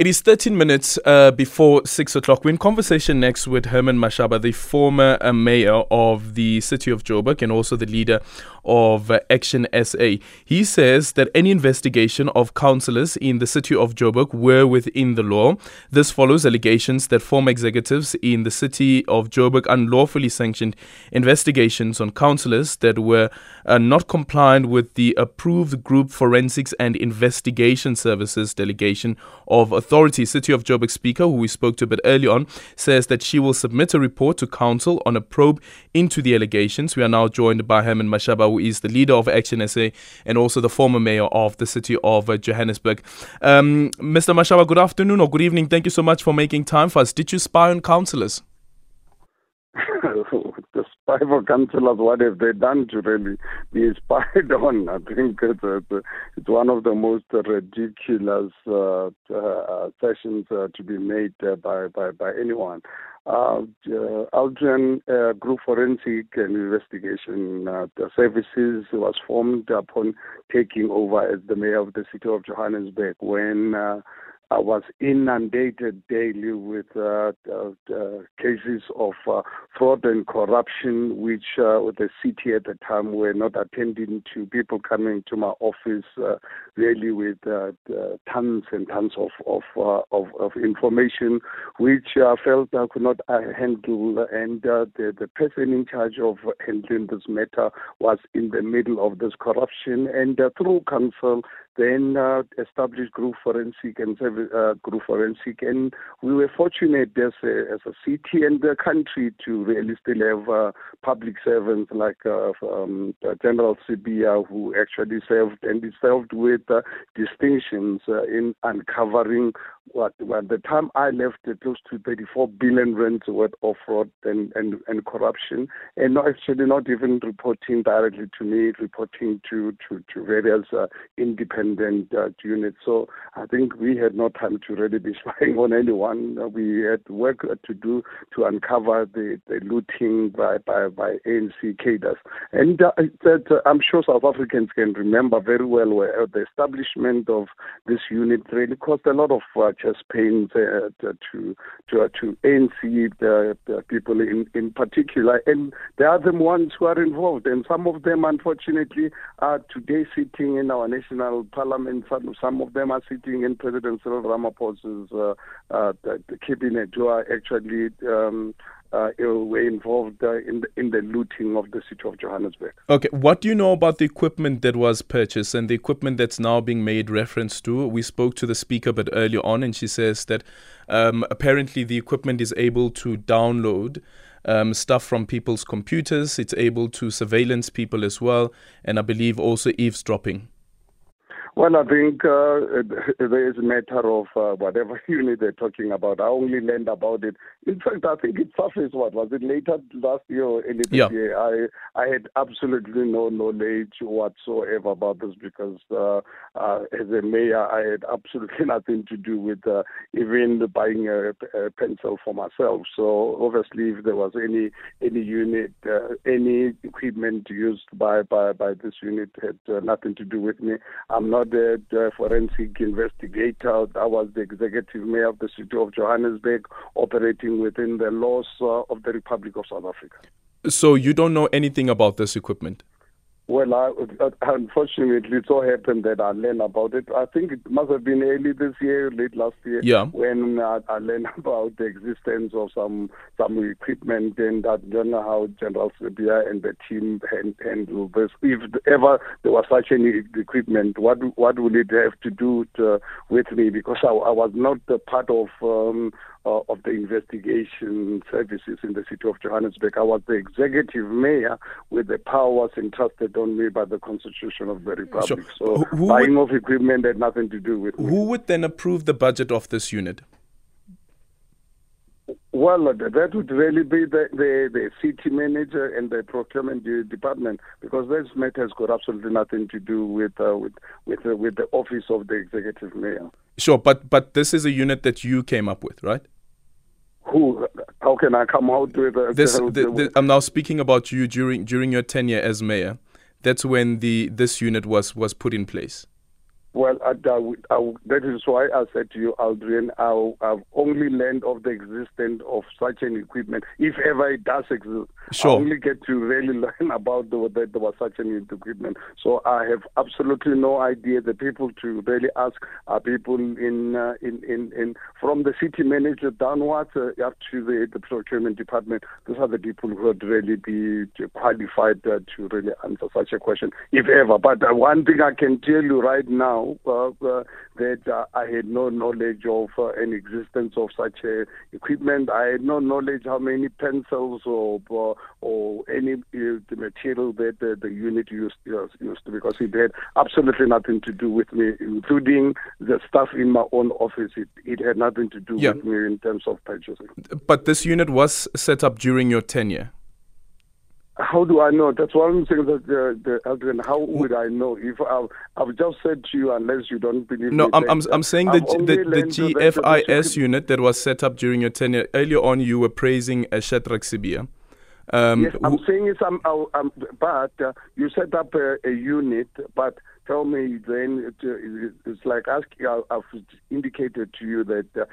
It is 13 minutes uh, before 6 o'clock. We're in conversation next with Herman Mashaba, the former uh, mayor of the city of Joburg and also the leader of uh, Action SA. He says that any investigation of councillors in the city of Joburg were within the law. This follows allegations that former executives in the city of Joburg unlawfully sanctioned investigations on councillors that were uh, not compliant with the approved Group Forensics and Investigation Services delegation of authority. City of Joburg Speaker, who we spoke to a bit earlier on, says that she will submit a report to council on a probe into the allegations. We are now joined by Herman Mashaba, who is the leader of Action SA and also the former mayor of the city of uh, Johannesburg. Um, Mr. Mashaba, good afternoon or good evening. Thank you so much for making time for us. Did you spy on councillors? spy councillors, what have they done to really be spied on? I think it's, it's, it's one of the most ridiculous uh, uh, sessions uh, to be made uh, by, by, by anyone. Uh, uh, Aldrin uh, Group Forensic and Investigation uh, Services was formed upon taking over as the mayor of the city of Johannesburg when uh, I was inundated daily with uh, uh, uh, cases of uh, fraud and corruption, which uh, the city at the time were not attending to people coming to my office uh, really with tons and tons of of, of, of information, which I felt I could not handle, and the the person in charge of handling this matter was in the middle of this corruption, and through council then uh, established group forensic and uh, group forensic, and we were fortunate as a, as a city and the country to really still have uh, public servants like uh, um, General Sibiya, who actually served and is served with uh, distinctions uh, in uncovering what, at the time I left, close to 34 billion rands worth of fraud and, and, and corruption, and not actually not even reporting directly to me, reporting to, to, to various uh, independent uh, units. So I think we had no time to really be spying on anyone. Uh, we had work to do to uncover the, the looting by, by, by ANC cadres. And uh, that, uh, I'm sure South Africans can remember very well where the establishment of this unit really caused a lot of uh, chest pains uh, to to to ANC the, the people in in particular, and they are the ones who are involved, and some of them, unfortunately, are today sitting in our national parliament. Some some of them are sitting in President Cyril Ramaphosa's uh, uh, cabinet, who are actually. Um, uh, were involved uh, in the, in the looting of the city of Johannesburg. Okay, what do you know about the equipment that was purchased and the equipment that's now being made reference to? We spoke to the speaker but earlier on, and she says that um, apparently the equipment is able to download. Um, stuff from people's computers. It's able to surveillance people as well, and I believe also eavesdropping. Well, I think uh, there is a matter of uh, whatever unit they're talking about. I only learned about it. In fact, I think it surfaced, what, was it later last year or early this year? I, I had absolutely no knowledge whatsoever about this because uh, uh, as a mayor, I had absolutely nothing to do with uh, even buying a, a, pencil for myself. So obviously, if there was any any unit, uh, any equipment used by, by, by this unit had nothing to do with me. I'm not the, the forensic investigator. I was the executive mayor of the city of Johannesburg, operating within the laws uh, of the Republic of South Africa. So you don't know anything about this equipment? Well, I, unfortunately, it so happened that I learned about it. I think it must have been early this year, late last year, yeah. when I, I learned about the existence of some some equipment, and I don't know how General Sibiya and the team handle this. If ever there was such any equipment, what what would it have to do to, with me? Because I, I was not a part of um, uh, of the investigation services in the city of Johannesburg. I was the executive mayor with the powers entrusted on me by the Constitution of the Republic. So, so buying would, of equipment had nothing to do with Who would then approve the budget of this unit? Well, that would really be the, the, the, city manager and the procurement department because this matter has got absolutely nothing to do with uh, with with, uh, with the office of the executive mayor. Sure, but but this is a unit that you came up with, right? Who? How can I come out with uh, this? The, the, I'm now speaking about you during during your tenure as mayor. That's when the this unit was was put in place. Well, I, I, I, that is why I said to you, Aldrin, I've only learned of the existence of such an equipment, if ever it does exist. Sure. I only get to really learn about the, that there was such an equipment. So I have absolutely no idea. The people to really ask are people in uh, in, in, in from the city manager downwards uh, up to the, the procurement department. Those are the people who would really be qualified uh, to really answer such a question, if ever. But uh, one thing I can tell you right now now uh, uh, that uh, I had no knowledge of an existence of such equipment. I had no knowledge how many pencils or or any the material that the unit used used because it had absolutely nothing to do with me, including the stuff in my own office. It, it had nothing to do yeah. with me in terms of purchasing. But this unit was set up during your tenure. How do I know? That's one thing that the, the Aldrin, how would I know if I've, I've just said to you, unless you don't believe no, me? No, I'm, I'm, I'm saying that the, the GFIS unit that was set up during your tenure. Earlier on, you were praising uh, Shadrach Sibiya. Um, yes, I'm saying it's, um, um, but uh, you set up a, a unit, but tell me then it, uh, it's like asking I've indicated to you that uh,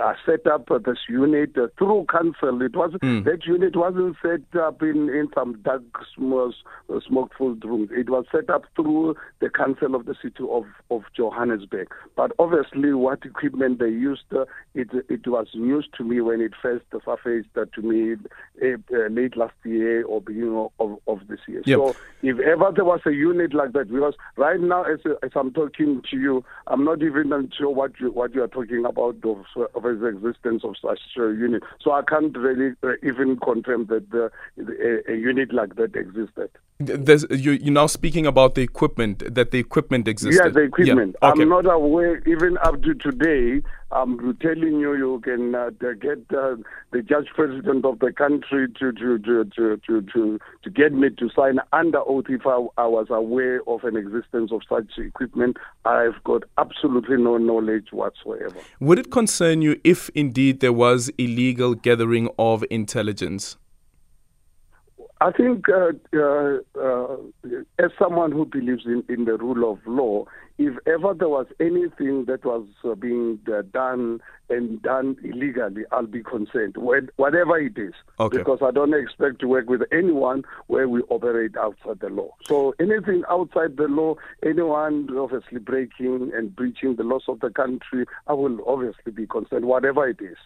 I set up uh, this unit uh, through council it was mm. that unit wasn't set up in, in some dark uh, smoke filled rooms it was set up through the council of the city of, of Johannesburg but obviously what equipment they used uh, it it was news to me when it first surfaced to me late last year or beginning of, of this year yep. so if ever there was a unit like that because right now, as, as I'm talking to you, I'm not even sure what you what you are talking about of, of the existence of such a unit. So I can't really uh, even confirm that the, the, a, a, unit like that existed. There's, you, you're now speaking about the equipment, that the equipment existed. Yeah, the equipment. Yeah. Okay. I'm not aware, even up to today, I'm telling you, you can uh, get uh, the judge president of the country to to, to, to, to, to, to get me to sign under oath if I, I was aware of an existence of such equipment. I've got absolutely no knowledge whatsoever. Would it concern you if indeed there was illegal gathering of intelligence? I think, uh, uh, uh, as someone who believes in, in the rule of law, if ever there was anything that was uh, being uh, done and done illegally, I'll be concerned, whatever it is. Okay. Because I don't expect to work with anyone where we operate outside the law. So anything outside the law, anyone obviously breaking and breaching the laws of the country, I will obviously be concerned, whatever it is.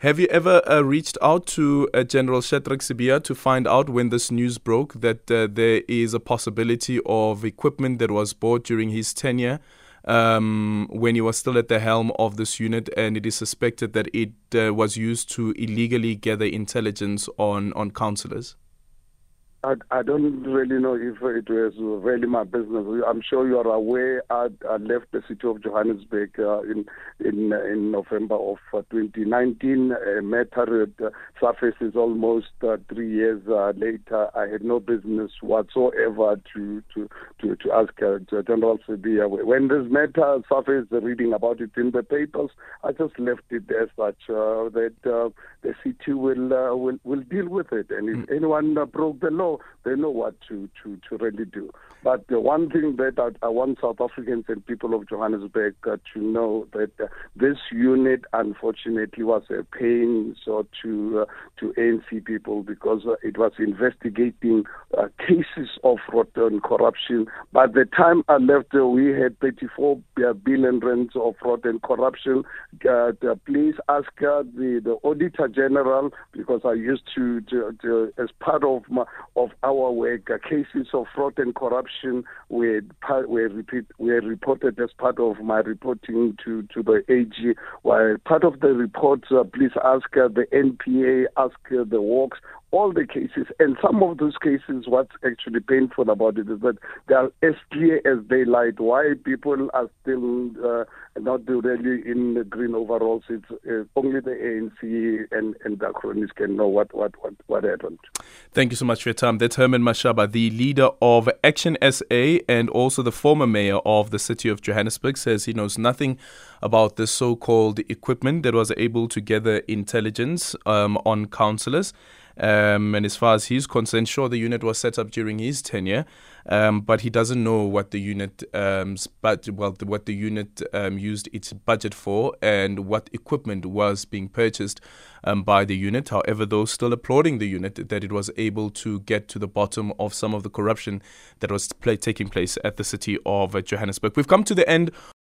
Have you ever uh, reached out to uh, General Shadrach Sibiya to find out when this news broke that uh, there is a possibility of equipment that was bought during his tenure? Um, when he was still at the helm of this unit, and it is suspected that it uh, was used to illegally gather intelligence on, on councillors. I, I don't really know if it was really my business. I'm sure you are aware. I, I left the city of Johannesburg uh, in in in November of uh, 2019. A matter uh, surfaces almost uh, three years uh, later. I had no business whatsoever to to to, to ask uh, General Sibiya. When this matter surfaced, reading about it in the papers, I just left it as such uh, that uh, the city will uh, will will deal with it. And if mm. anyone uh, broke the law, they know what to, to, to really do. But the one thing that I, I want South Africans and people of Johannesburg uh, to know that uh, this unit, unfortunately, was a pain so to uh, to ANC people because uh, it was investigating uh, cases of and corruption. By the time I left, uh, we had 34 billion rands of fraud and corruption. please ask the, the Auditor General because I used to, to, to as part of my, of our work, uh, cases of fraud and corruption were, were, repeat, were reported as part of my reporting to, to the AG. While part of the report, uh, please ask uh, the NPA, ask uh, the Hawks, all the cases. And some of those cases, what's actually painful about it is that they are as clear as daylight. Why people are still uh, not really in the green overalls, it's uh, only the ANC and, and the cronies can know what, what, what, what happened. Thank you so much for your time. That's Herman Mashaba, the leader of Action SA and also the former mayor of the city of Johannesburg, says he knows nothing about the so called equipment that was able to gather intelligence um, on councillors Um, and as far as he's concerned, sure, the unit was set up during his tenure, um, but he doesn't know what the unit, um, but well, the, what the unit um, used its budget for and what equipment was being purchased um, by the unit. However, though, still applauding the unit that it was able to get to the bottom of some of the corruption that was play- taking place at the city of Johannesburg. We've come to the end